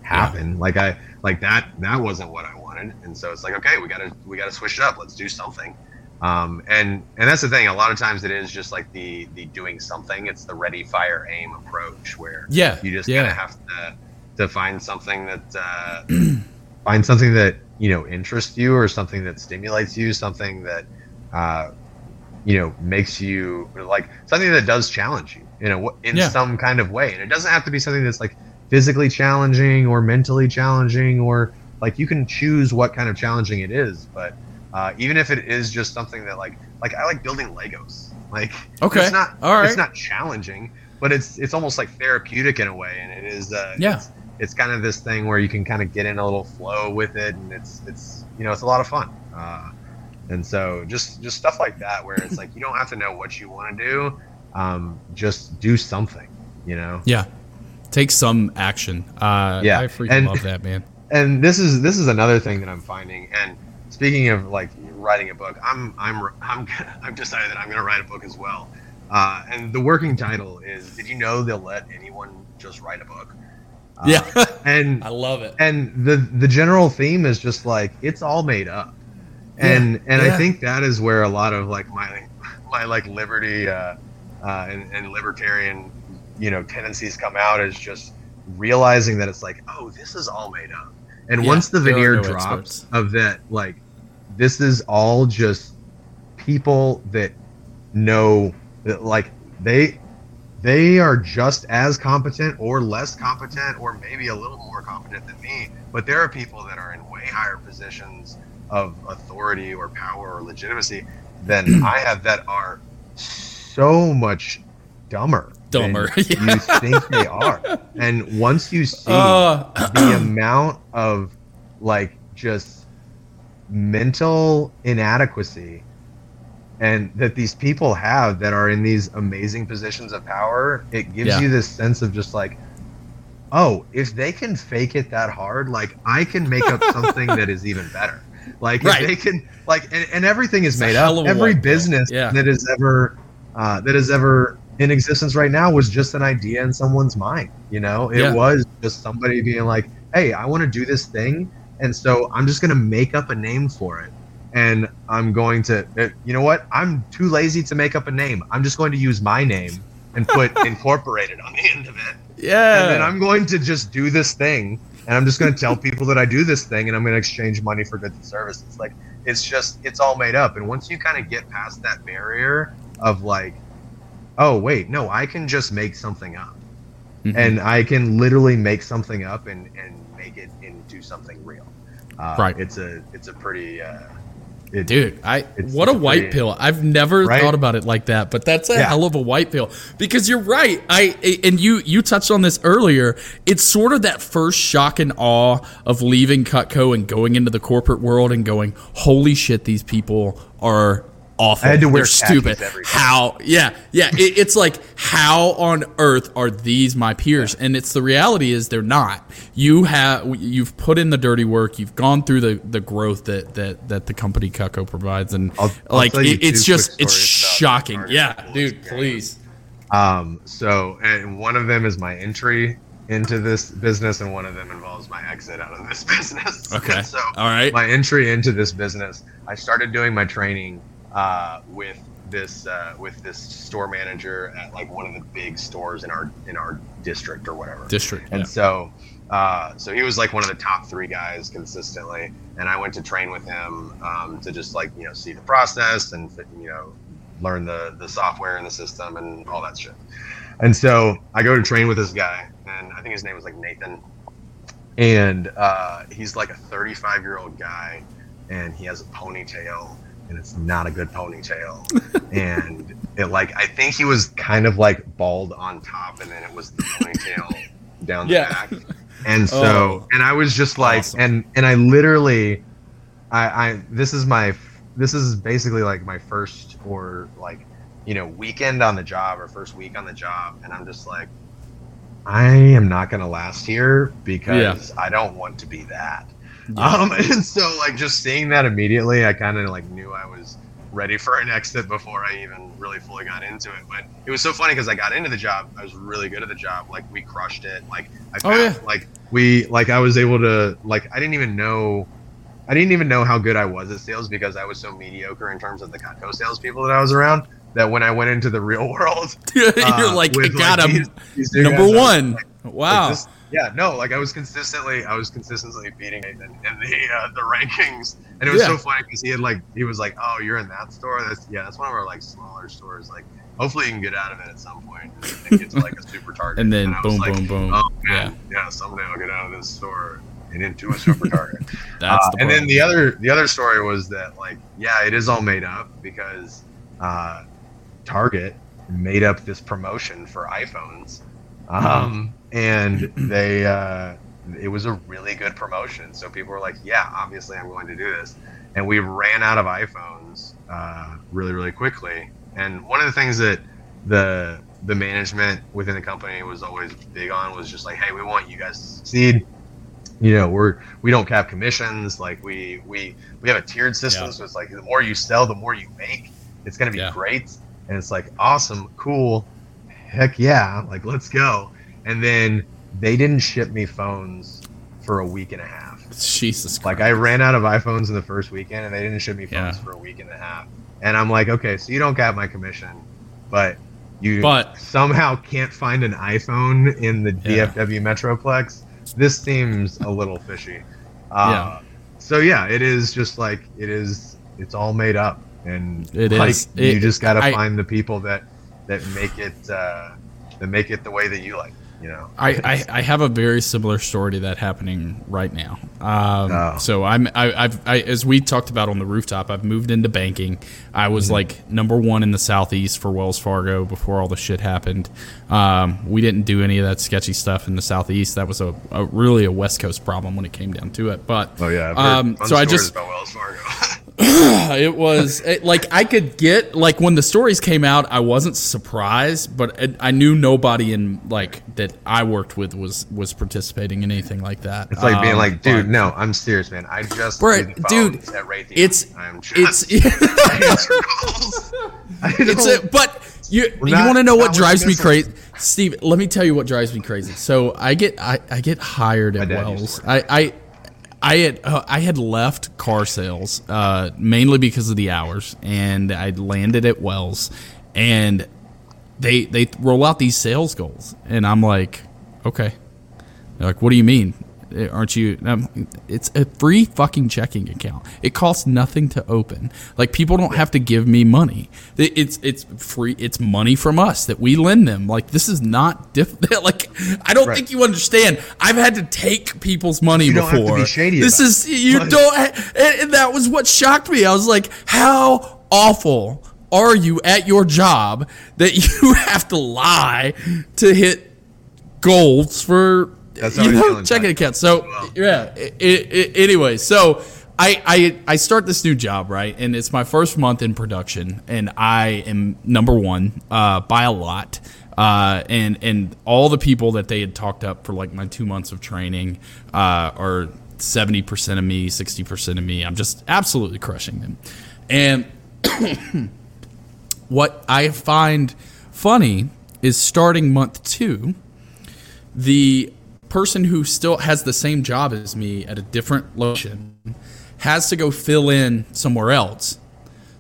S5: happen. Like I like that that wasn't what I wanted. And so it's like, okay, we gotta we gotta switch it up. Let's do something. Um, and and that's the thing. A lot of times it is just like the the doing something. It's the ready, fire, aim approach where
S4: Yeah,
S5: you just
S4: yeah.
S5: kind of have to to find something that uh, find something that you know interests you or something that stimulates you, something that uh, you know makes you like something that does challenge you you know in
S4: Yeah.
S5: some kind of way. And it doesn't have to be something that's like physically challenging or mentally challenging or like you can choose what kind of challenging it is, but uh, even if it is just something that like like I like building Legos. Like
S4: Okay.
S5: it's not
S4: All right.
S5: it's not challenging, but it's it's almost like therapeutic in a way, and it is uh,
S4: Yeah.
S5: It's, it's kind of this thing where you can kind of get in a little flow with it, and it's it's you know it's a lot of fun. Uh, and so just just stuff like that where it's like you don't have to know what you want to do, um, just do something. You know.
S4: Yeah. Take some action. Uh,
S5: Yeah,
S4: I freaking
S5: and-
S4: love that, man.
S5: and this is this is another thing that I'm finding. And speaking of like writing a book, I'm I'm I'm I've decided that I'm going to write a book as well. Uh, and the working title is "Did you know they'll let anyone just write a book?" Uh,
S4: Yeah.
S5: and
S4: I love it.
S5: and the the general theme is just like it's all made up. And and
S4: yeah.
S5: I think that is where a lot of like my my like liberty uh, uh, and, and libertarian you know tendencies come out is just realizing that it's like oh this is all made up and
S4: Yeah,
S5: once the veneer
S4: no
S5: drops
S4: experts.
S5: of that like this is all just people that know that like they they are just as competent or less competent or maybe a little more competent than me but there are people that are in way higher positions of authority or power or legitimacy than i have that are so much dumber than
S4: Dumber,
S5: you think they are. And once you see
S4: Uh,
S5: the amount of like just mental inadequacy and that these people have that are in these amazing positions of power it gives
S4: Yeah.
S5: you this sense of just like oh if they can fake it that hard like i can make up something that is even better Like
S4: Right.
S5: they can like and, and everything is
S4: a
S5: made up. Every
S4: pill.
S5: business
S4: Yeah.
S5: that is ever uh, that is ever in existence right now was just an idea in someone's mind. You know, it
S4: Yeah.
S5: was just somebody being like, "Hey, I want to do this thing," and so I'm just gonna make up a name for it. And I'm going to, uh, you know what? I'm too lazy to make up a name. I'm just going to use my name and put incorporated on the end of it
S4: Yeah.
S5: and then I'm going to just do this thing, and I'm just going to tell people that I do this thing, and I'm going to exchange money for goods and services. Like it's just it's all made up. And once you kind of get past that barrier of like, oh wait, no, I can just make something up,
S4: Mhm.
S5: and I can literally make something up and and make it into something real. Uh,
S4: Right.
S5: It's a it's a pretty. Uh, it,
S4: Dude, I what a
S5: pretty-
S4: white pill. I've never
S5: Right?
S4: thought about it like that, but that's a
S5: Yeah.
S4: hell of a white pill. Because you're right. I and you you touched on this earlier. It's sort of that first shock and awe of leaving Cutco and going into the corporate world and going, "Holy shit, these people are awful.
S5: I had to wear
S4: They're stupid.
S5: khakis every day.
S4: How? Yeah, yeah. It, it's like how on earth are these my peers? And it's the reality is they're not. You have you've put in the dirty work. You've gone through the, the growth that, that that the company Cutco provides, and
S5: I'll- I'll
S4: like it, it's just it's shocking. Yeah, dude, please.
S5: Um, so, and one of them is my entry into this business, and one of them involves my exit out of this business.
S4: Okay.
S5: so,
S4: All right.
S5: my entry into this business, I started doing my training uh, with this uh, with this store manager at like one of the big stores in our in our district or whatever.
S4: District.
S5: And
S4: Yeah.
S5: so, uh, so he was like one of the top three guys consistently, and I went to train with him um, to just like you know see the process and you know learn the the software and the system and all that shit. And so I go to train with this guy, and I think his name was like Nathan, and uh, he's like a 35 year old guy, and he has a ponytail, and it's not a good ponytail, and it like I think he was kind of like bald on top, and then it was the ponytail down the
S4: Yeah.
S5: back. And oh, so,
S4: Oh.
S5: and I was just like,
S4: Awesome.
S5: and and I literally, I, I this is my this is basically like my first or like you know weekend on the job or first week on the job, and I'm just like, I am not gonna last here because I don't want to be that. Um, and so like just seeing that immediately, I kind of like knew I was ready for an exit before I even really fully got into it. But it was so funny because I got into the job, I was really good at the job. Like we crushed it. Like I
S4: Oh,
S5: found, like we like I was able to like I didn't even know. I didn't even know how good I was at sales because I was so mediocre in terms of the Cutco salespeople that I was around. That when I went into the real world,
S4: You're
S5: uh,
S4: like,
S5: with,
S4: God, I'm
S5: these- these new
S4: number one.
S5: like,
S4: wow.
S5: like this- yeah, no, like I was consistently, I was consistently beating Nathan in the uh, the rankings, and it was
S4: Yeah.
S5: so funny because he had like, he was like, "Oh, you're in that store? That's yeah, that's one of our like smaller stores. Like, hopefully you can get out of it at some point and get to like a super target."
S4: and then
S5: I was
S4: boom,
S5: like,
S4: boom, boom.
S5: Oh man, yeah. someday I'll get out of this store and into a super target.
S4: That's
S5: Uh,
S4: the
S5: and then the other the other story was that like yeah it is all made up because uh, Target made up this promotion for iPhones um, and they uh, it was a really good promotion. So people were like yeah obviously I'm going to do this. And we ran out of iPhones uh, really really quickly. And one of the things that the the management within the company was always big on was just like hey we want you guys to succeed. You know we're we don't cap commissions. Like we we we have a tiered system.
S4: Yeah.
S5: so it's like the more you sell the more you make. It's going to be
S4: Yeah.
S5: great. And it's like awesome. Cool. Heck yeah. Like let's go and then they didn't ship me phones for a week and a half
S4: Jesus
S5: like
S4: Christ.
S5: i ran out of iphones in the first weekend and they didn't ship me phones
S4: Yeah.
S5: for a week and a half and i'm like okay so you don't get my commission but you
S4: But-
S5: somehow can't find an iphone in the
S4: Yeah.
S5: dfw metroplex this seems a little fishy uh, so yeah it is just like it is it's all made up and
S4: It
S5: like,
S4: is.
S5: you
S4: It-
S5: just got to find the people that that make it uh, that make it the way that you like you know
S4: I, I, I have a very similar story to that happening right now. Um,
S5: Oh.
S4: So I'm I, I've I, as we talked about on the rooftop, I've moved into banking. I was like number one in the southeast for Wells Fargo before all the shit happened. Um, we didn't do any of that sketchy stuff in the southeast. That was a, a really a West Coast problem when it came down to it. But
S5: oh yeah
S4: um, so I just
S5: about Wells Fargo
S4: it was it, like I could get like when the stories came out, I wasn't surprised, but it, I knew nobody in like that I worked with was was participating in anything like that.
S5: It's like being
S4: Um,
S5: like, dude,
S4: but-
S5: no, I'm serious, man. I just the
S4: dude, it's
S5: I'm
S4: it's it's a, but you
S5: We're
S4: you want to know what drives me crazy, Steve? Let me tell you what drives me crazy. So I get I, I get hired at
S5: dad used to
S4: Wells. I I I had uh, I had left car sales uh, mainly because of the hours, and I landed at Wells, and they they roll out these sales goals, and I'm like, okay. They're like, what do you mean? Eh, Aren't you? Um, it's a free fucking checking account. It costs nothing to open. Like people don't have to give me money. It's it's free. It's money from us that we lend them. Like this is not difficult. Like I don't
S5: Right.
S4: think you understand. I've had to take people's money
S5: You don't have to
S4: before.
S5: be shady
S4: this is
S5: it.
S4: you
S5: But-
S4: don't. ha- And, and that was what shocked me. I was like, how awful are you at your job that you have to lie to hit goals for
S5: That's
S4: you know, checking accounts. So yeah. i i anyway, so I, I I start this new job right, and it's my first month in production, and I am number one uh, by a lot. Uh, and and all the people that they had talked up for like my two months of training uh, are seventy percent of me, sixty percent of me. I'm just absolutely crushing them, and what I find funny is starting month two, the person who still has the same job as me at a different location has to go fill in somewhere else.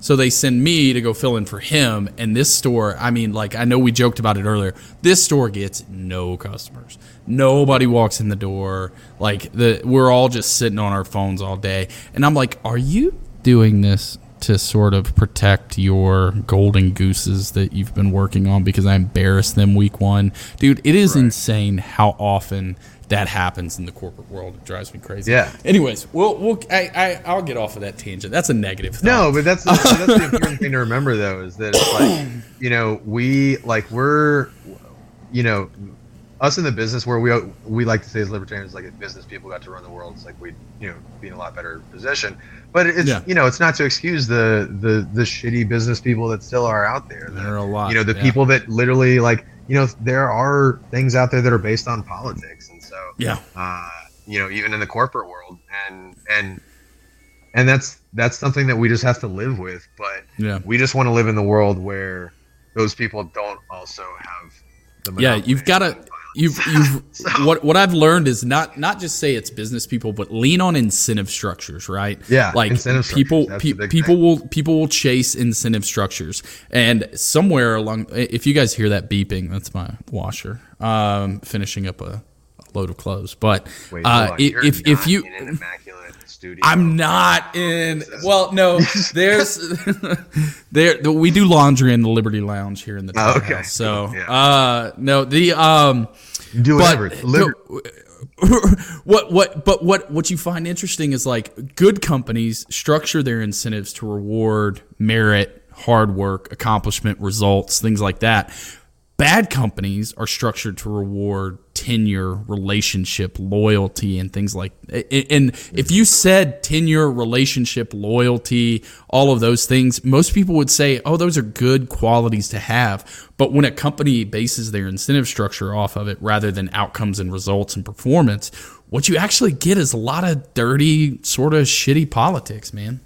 S4: So they send me to go fill in for him. And this store, I mean, like, I know we joked about it earlier. This store gets no customers. Nobody walks in the door. Like, the we're all just sitting on our phones all day. And I'm like, are you doing this to sort of protect your golden gooses that you've been working on because I embarrassed them week one? Dude, it is insane how often that happens in the corporate world. It drives me crazy.
S5: Yeah.
S4: Anyways, we'll, we'll I, I, I'll get off of that tangent. That's a negative. Thought.
S5: No, but that's that's the important thing to remember though is that it's like you know we like we're you know us in the business where we we like to say as libertarians like if business people got to run the world it's like we'd you know be in a lot better position but it's
S4: Yeah.
S5: you know it's not to excuse the the the shitty business people that still are out there the,
S4: There are a lot,
S5: you know the
S4: yeah.
S5: people that literally like you know there are things out there that are based on politics and so
S4: Yeah.
S5: uh, you know, even in the corporate world, and and and that's that's something that we just have to live with. But
S4: Yeah.
S5: we just want to live in the world where those people don't also have the
S4: Yeah, you've got to
S5: on
S4: you've you've what what I've learned is not not just say it's business people, but lean on incentive structures, right?
S5: Yeah,
S4: like
S5: incentive
S4: people pe- people
S5: thing.
S4: will people will chase incentive structures, and somewhere along, if you guys hear that beeping, that's my washer, um, finishing up a, a load of clothes. But
S5: Wait,
S4: uh,
S5: on,
S4: if if
S5: not
S4: you
S5: in an immaculate studio,
S4: I'm not in. Well, no, there's there. We do laundry in the Liberty Lounge here in the
S5: Oh,
S4: townhouse.
S5: okay.
S4: So,
S5: Yeah.
S4: uh, no, the um,
S5: do whatever.
S4: but
S5: Liber-
S4: what what but what what you find interesting is like good companies structure their incentives to reward merit, hard work, accomplishment, results, things like that. Bad companies are structured to reward tenure, relationship, loyalty, and things like. And if you said tenure, relationship, loyalty, all of those things, most people would say, "Oh, those are good qualities to have." But when a company bases their incentive structure off of it rather than outcomes and results and performance, what you actually get is a lot of dirty, sort of shitty politics, man.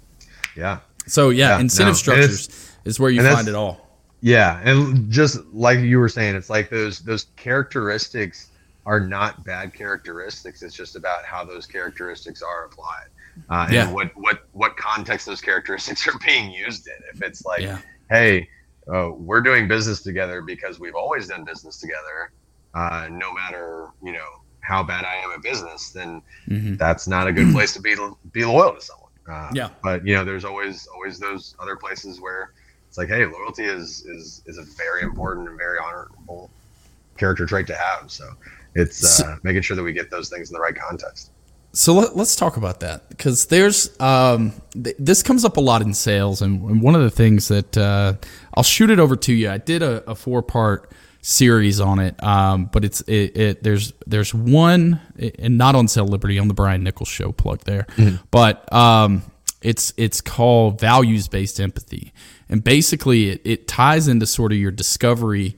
S5: yeah.
S4: So yeah,
S5: Yeah,
S4: incentive
S5: no,
S4: structures is where you find it all.
S5: Yeah, and just like you were saying, it's like those those characteristics are not bad characteristics. It's just about how those characteristics are applied, uh,
S4: Yeah.
S5: and what what what context those characteristics are being used in. If it's like,
S4: Yeah.
S5: hey, uh, we're doing business together because we've always done business together, uh, no matter you know how bad I am at business, then
S4: Mhm.
S5: that's not a good place to be be loyal to someone. Uh,
S4: Yeah.
S5: But you know, there's always always those other places where it's like, hey, loyalty is is is a very important and very honorable character trait to have. So it's uh, making sure that we get those things in the right context.
S4: So let, let's talk about that because there's um, th- this comes up a lot in sales, and, and one of the things that uh, I'll shoot it over to you. I did a, a four part series on it, um, but it's it, it there's there's one and not on Sell Liberty on the Brian Nichols show plug there, but um, It's it's called values based empathy, and basically it, it ties into sort of your discovery,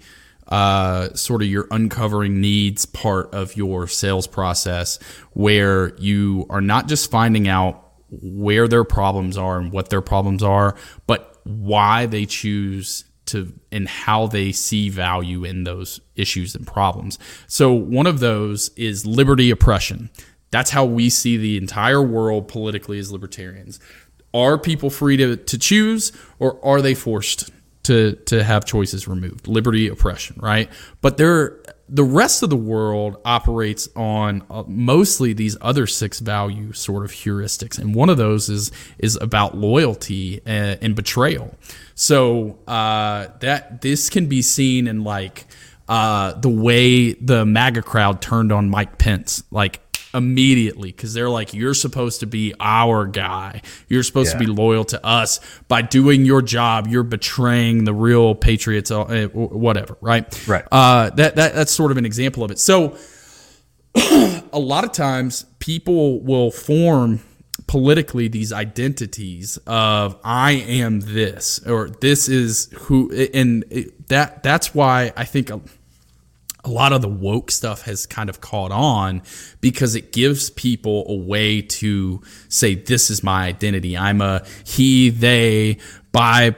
S4: uh, sort of your uncovering needs part of your sales process, where you are not just finding out where their problems are and what their problems are, but why they choose to and how they see value in those issues and problems. So one of those is liberty oppression. That's how we see the entire world politically as libertarians. Are people free to, to choose or are they forced to, to have choices removed? Liberty, oppression, right? But there, the rest of the world operates on uh, mostly these other six value sort of heuristics, and one of those is is about loyalty and, and betrayal. So uh, that this can be seen in like uh, the way the MAGA crowd turned on Mike Pence, like immediately because they're like, you're supposed to be our guy. You're supposed yeah. to be loyal to us. By doing your job, you're betraying the real patriots, uh, whatever, right?
S2: Right.
S4: Uh, that, that that's sort of an example of it. So a lot of times people will form politically these identities of I am this or this is who and that that's why I think a lot of the woke stuff has kind of caught on because it gives people a way to say this is my identity. I'm a he they by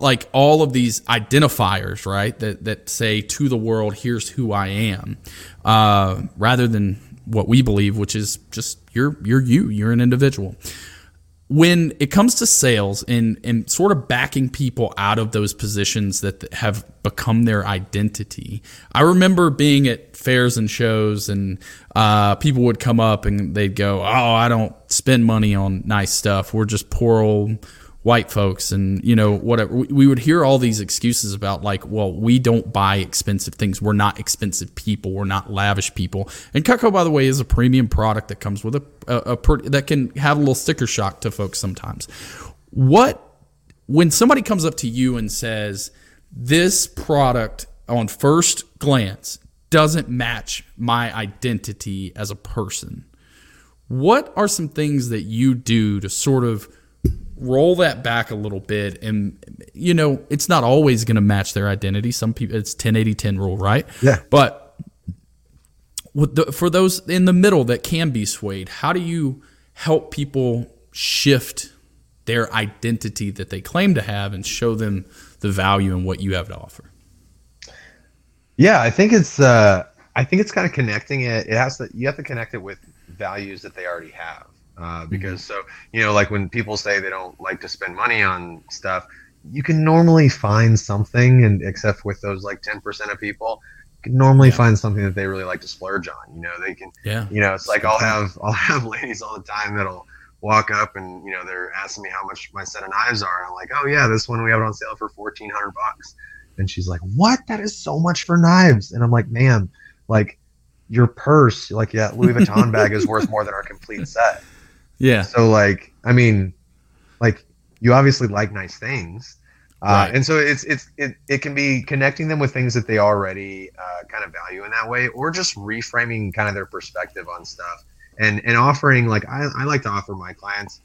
S4: like all of these identifiers right that that say to the world here's who i am uh, rather than what we believe which is just you're you're you. You're an individual when it comes to sales and, and sort of backing people out of those positions that have become their identity, I remember being at fairs and shows, and uh, people would come up and they'd go, "Oh, I don't spend money on nice stuff. We're just poor old white folks and you know whatever. We would hear all these excuses about like well we don't buy expensive things. We're not expensive people. We're not lavish people. And cutco by the way is a premium product that comes with a, a, a that can have a little sticker shock to folks sometimes. What when somebody comes up to you and says this product on first glance doesn't match my identity as a person what are some things that you do to sort of roll that back a little bit and you know it's not always going to match their identity. Some people it's 1080 10 rule right?
S2: Yeah.
S4: But the, for those in the middle that can be swayed how do you help people shift their identity that they claim to have and show them the value in what you have to offer?
S5: Yeah i think it's uh i think it's kind of connecting it. It has to you have to connect it with values that they already have uh, mm-hmm. because mm-hmm. so you know like when people say they don't like to spend money on stuff you can normally find something and except with those like 10% of people you can normally yeah. find something that they really like to splurge on you know they can
S4: yeah
S5: you know it's like i'll have i'll have ladies all the time that'll walk up and you know they're asking me how much my set of knives are i'm like oh yeah this one we have it on sale for 1400 bucks and she's like what that is so much for knives and i'm like man like your purse like yeah louis vuitton bag is worth more than our complete set
S4: yeah.
S5: So like, I mean, like you obviously like nice things. Uh, right. and so it's it's it, it can be connecting them with things that they already uh, kind of value in that way or just reframing kind of their perspective on stuff and and offering like I, I like to offer my clients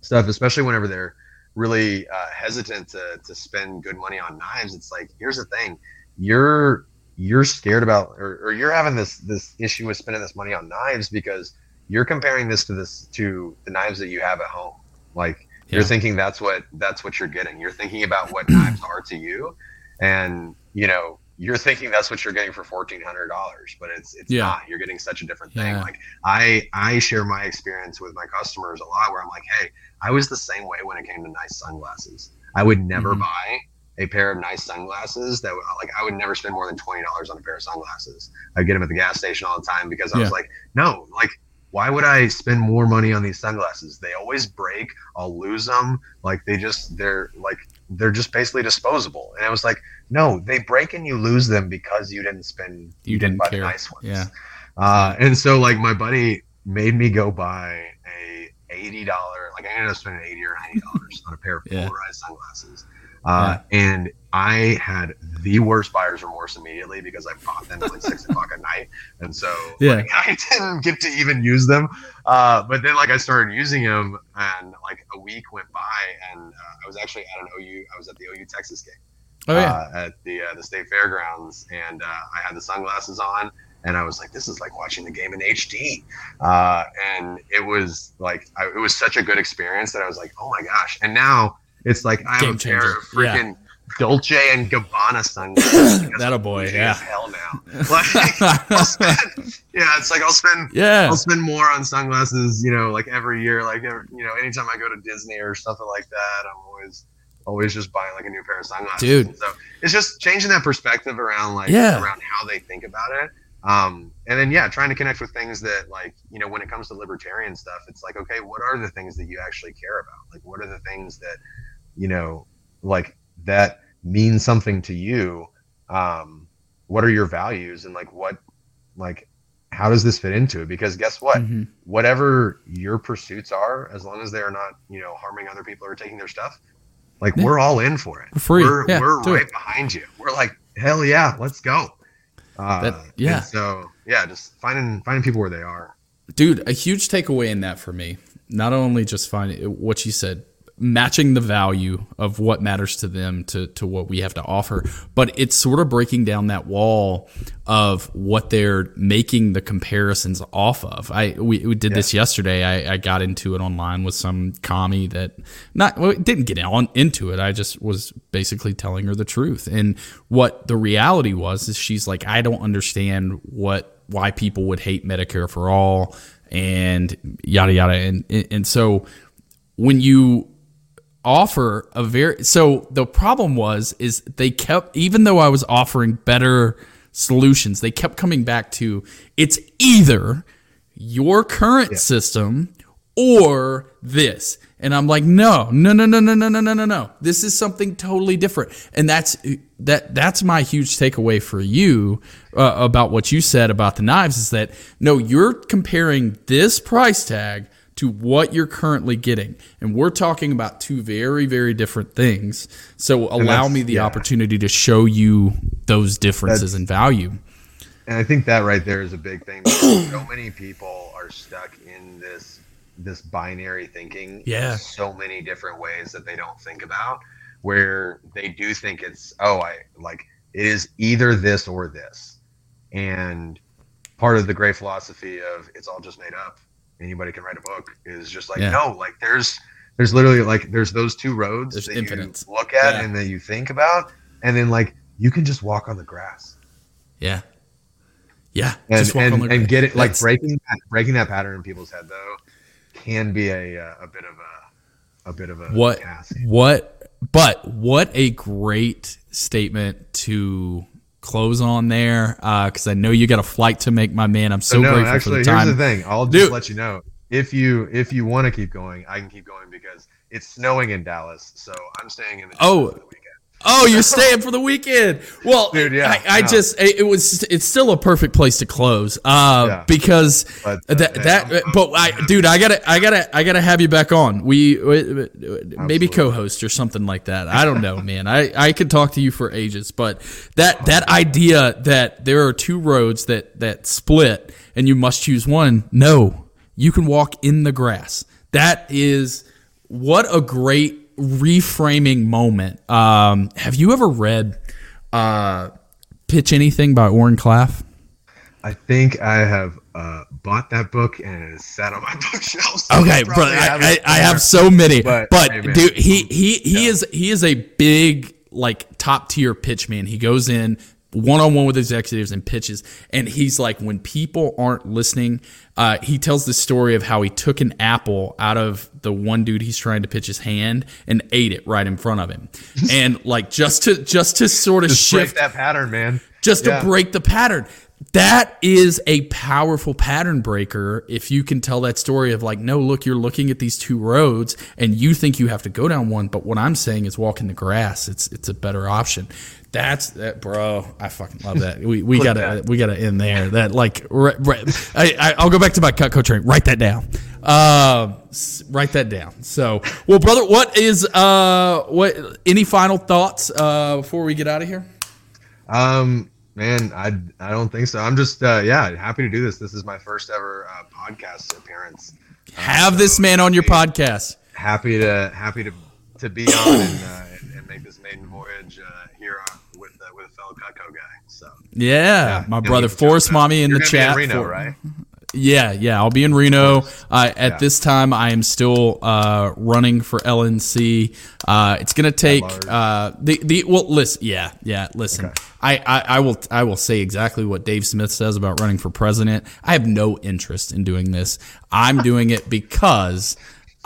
S5: stuff especially whenever they're really uh, hesitant to, to spend good money on knives it's like here's the thing you're you're scared about or, or you're having this this issue with spending this money on knives because you're comparing this to this to the knives that you have at home. Like yeah. you're thinking that's what that's what you're getting. You're thinking about what knives are to you, and you know you're thinking that's what you're getting for fourteen hundred dollars, but it's it's yeah. not. You're getting such a different thing. Yeah. Like I I share my experience with my customers a lot, where I'm like, hey, I was the same way when it came to nice sunglasses. I would never mm-hmm. buy a pair of nice sunglasses that would like I would never spend more than twenty dollars on a pair of sunglasses. I get them at the gas station all the time because I was like, no, like why would I spend more money on these sunglasses? They always break. I'll lose them. Like they just they're like they're just basically disposable. And I was like, no, they break and you lose them because you didn't spend
S4: you, you didn't, buy
S5: care. the nice ones.
S4: Yeah.
S5: Uh, and so like my buddy made me go buy a eighty dollar like I ended up spending eighty or ninety dollars on a pair of polarized yeah. sunglasses. Uh, And I had the worst buyer's remorse immediately because I bought them at like six o'clock at night, and so
S4: Yeah.
S5: like, I didn't get to even use them. Uh, but then like I started using them, and like a week went by, and uh, I was actually at an OU. I was at the OU Texas game
S4: Oh yeah.
S5: uh, at the uh, the state fairgrounds, and uh, I had the sunglasses on, and I was like, "This is like watching the game in HD," uh, and it was like I, it was such a good experience that I was like, "Oh my gosh!" And now it's like I have
S4: Game
S5: a pair of freaking Dolce and Gabbana sunglasses.
S4: That a boy, yeah.
S5: hell now. Like, spend, yeah, it's like I'll spend
S4: yeah.
S5: I'll spend more on sunglasses, you know, like every year. Like, every, you know, anytime I go to Disney or something like that, I'm always, always just buying like a new pair of sunglasses.
S4: Dude.
S5: And so it's just changing that perspective around like,
S4: Yeah.
S5: around how they think about it. Um, and then yeah, trying to connect with things that like, you know, when it comes to libertarian stuff, it's like, okay, what are the things that you actually care about? Like, what are the things that, you know, like that mean something to you? Um, what are your values and like what, like, how does this fit into it? Because guess what?
S4: Mhm.
S5: whatever your pursuits are, as long as they are not, you know, harming other people or taking their stuff, like
S4: Yeah.
S5: we're all in for it.
S4: Free.
S5: We're,
S4: Yeah,
S5: we're right
S4: it.
S5: behind you. We're like, hell yeah, let's go. Uh,
S4: That- yeah.
S5: so yeah, just finding finding people where they are.
S4: dude a huge takeaway in that for me not only just finding what you said matching the value of what matters to them to, to what we have to offer. But it's sort of breaking down that wall of what they're making the comparisons off of. I we, we did this yesterday. I, I got into it online with some commie that not well, didn't get on into it. I just was basically telling her the truth. And what the reality was is she's like i don't understand what why people would hate medicare for all and yada yada. And and so when you offer a very so the problem was is they kept even though I was offering better solutions they kept coming back to it's either your current system or this. And I'm like no no no no no no no no no no. This is something totally different. And that's that that's my huge takeaway for you uh, about what you said about the knives is that no you're comparing this price tag to what you're currently getting. And we're talking about two very, very different things. So allow me the
S5: yeah.
S4: opportunity to show you those differences in value.
S5: And I think that right there is a big thing. so many people are stuck in this this binary thinking
S4: Yeah.
S5: in so many different ways that they don't think about where they do think it's oh I like it is either this or this. And part of the great philosophy of it's all just made up. Anybody can write a book is just like
S4: Yeah.
S5: no, like there's there's literally like there's those two roads
S4: There's
S5: that
S4: infinite.
S5: you look at
S4: Yeah.
S5: and that you think about and then like you can just walk on the grass
S4: Yeah. Yeah.
S5: and
S4: Just walk
S5: and, and get it like
S4: That's-
S5: breaking that breaking that pattern in people's head though can be a uh, a bit of a a bit of a
S4: what
S5: task.
S4: what but what a great statement to close on there uh, because i know you got a flight to make my man i'm so,
S5: So no,
S4: grateful
S5: actually,
S4: for the time
S5: here's the thing. I'll just
S4: Dude.
S5: let you know if you if you want to keep going, I can keep going because it's snowing in Dallas, so I'm staying in the
S4: Oh.
S5: For the weekend.
S4: Oh, you're staying for the weekend. Well,
S5: Dude, yeah,
S4: I, I
S5: yeah.
S4: just it, it was it's still a perfect place to close. Uh
S5: Yeah.
S4: because
S5: But, uh,
S4: that that but I dude, I got to I got to I got to have you back on. We, we maybe co-host or something like that. I don't know, man. I I could talk to you for ages, but that that idea that there are two roads that that split and you must choose one. No. You can walk in the grass. That is what a great reframing moment. Um, have you ever read uh, Pitch Anything by Oren Klaff?
S5: I think I have uh, bought that book and it sat on my bookshelf. so
S4: Okay, bro, I,
S5: have
S4: I, I have so many, but,
S5: But, hey,
S4: dude, he he he
S5: yeah.
S4: is he is a big like top tier pitch man. He goes in one on one with executives and pitches, and he's like, when people aren't listening, uh, he tells the story of how he took an apple out of the one dude he's trying to pitch his hand and ate it right in front of him, and like just to just to sort of
S5: Just break
S4: shift
S5: that pattern, man.
S4: just
S5: Yeah.
S4: to break the pattern. That is a powerful pattern breaker if you can tell that story of like no look you're looking at these two roads and you think you have to go down one but what i'm saying is walk in the grass. It's it's a better option. That's that bro i fucking love that. We, we gotta
S5: that.
S4: we gotta end there. That like right, right, I, I, i'll go back to my Cutco train. Write that down. Uh, write that down. So well brother what is uh what any final thoughts uh before we get out of here?
S5: Um, man, I I don't think so. I'm just uh, yeah, happy to do this. This is my first ever uh, podcast appearance.
S4: have this man on your podcast
S5: Happy to happy to to be on and, uh, and, and make this maiden voyage uh, here uh, with uh, with a fellow Cutco guy. So
S4: Yeah, my brother Forrest. Mommy in
S5: You're
S4: the chat.
S5: Reno,
S4: for-
S5: right?
S4: Yeah, yeah, I'll be in Reno. Uh, at
S5: Yeah.
S4: this time, I am still uh, running for LNC. Uh, it's gonna take uh, the the well. Listen, yeah, yeah. Listen, I, I I will I will say exactly what Dave Smith says about running for president. I have no interest in doing this. I'm doing it because.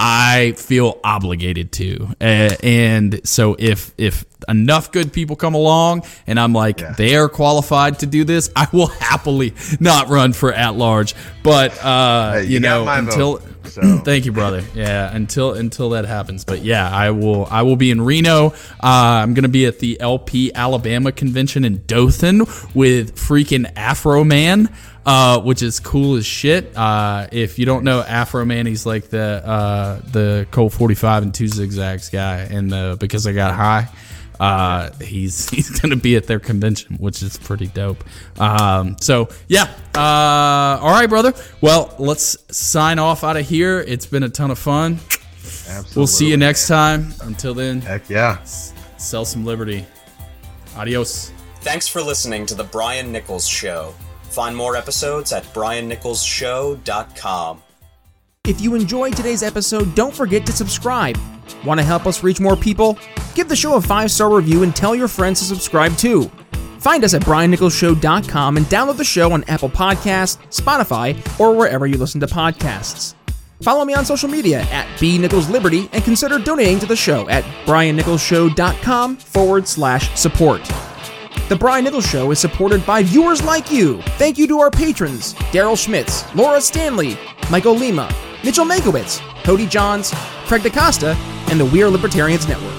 S4: I feel obligated to, uh, and so if if enough good people come along, and I'm like
S5: Yeah.
S4: they are qualified to do this, I will happily not run for at large. But uh,
S5: Hey,
S4: you,
S5: you
S4: know, until
S5: vote, so.
S4: thank you, brother. Yeah, until until that happens. But yeah, I will I will be in Reno. Uh, I'm gonna be at the LP Alabama convention in Dothan with freaking Afroman. Uh, which is cool as shit. Uh, if you don't know Afroman, he's like the uh, the Colt 45 and two zigzags guy, and the because I got high. Uh, he's he's gonna be at their convention, which is pretty dope. Um, so yeah. Uh, all right, brother. Well, let's sign off out of here. It's been a ton of fun.
S5: Absolutely.
S4: We'll see you next time. Until then,
S5: Heck yeah.
S4: sell some liberty. Adios.
S6: Thanks for listening to The Brian Nichols Show. Find more episodes at briannicholsshow.com.
S1: If you enjoyed today's episode, don't forget to subscribe. Want to help us reach more people? Give the show a five star review and tell your friends to subscribe too. Find us at briannicholsshow.com and download the show on Apple Podcasts, Spotify, or wherever you listen to podcasts. Follow me on social media at B Nichols Liberty and consider donating to the show at briannicholsshow.com forward slash support. The Brian Nichols Show is supported by viewers like you. Thank you to our patrons Daryl Schmitz, Laura Stanley, Michael Lima, Mitchell Mankiewicz, Cody Johns, Craig DaCosta, and the We Are Libertarians Network.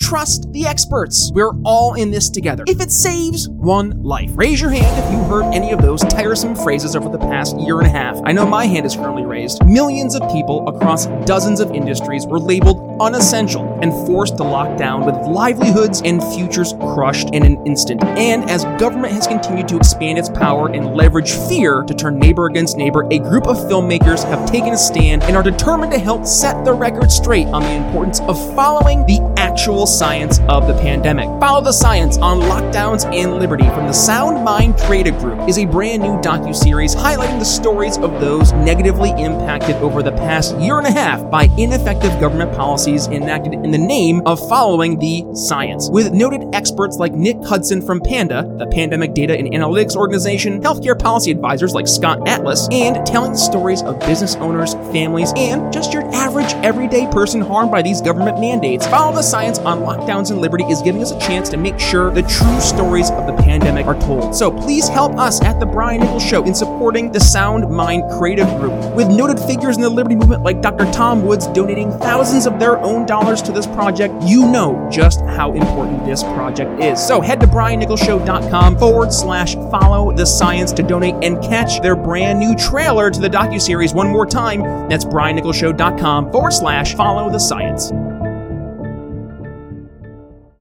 S1: Trust the experts. We're all in this together. If it saves one life, raise your hand if you heard any of those tiresome phrases over the past year and a half. I know my hand is currently raised. Millions of people across dozens of industries were labeled unessential and forced to lock down with livelihoods and futures crushed in an instant. And as government has continued to expand its power and leverage fear to turn neighbor against neighbor, a group of filmmakers have taken a stand and are determined to help set the record straight on the importance of following the actual science of the pandemic. Follow the Science on Lockdowns and Liberty from the Sound Mind Creative Group is a brand new docu-series highlighting the stories of those negatively impacted over the past year and a half by ineffective government policies enacted in the name of following the science. With noted experts like Nick Hudson from PANDA, the Pandemic Data and Analytics Organization, healthcare policy advisors like Scott Atlas, and telling stories of business owners, families, and just your average everyday person harmed by these government mandates. Follow the Science on Lockdowns and Liberty is giving us a chance to make sure the true stories of the pandemic are told. So please help us at The Brian Nichols Show in supporting the Sound Mind Creative Group. With noted figures in the Liberty movement like Dr. Tom Woods donating thousands of their own dollars to this project, you know just how important this project is. So head to briannicholsshow.com forward slash follow the science to donate and catch their brand new trailer to the docuseries one more time. That's briannicholsshow.com forward slash follow the science.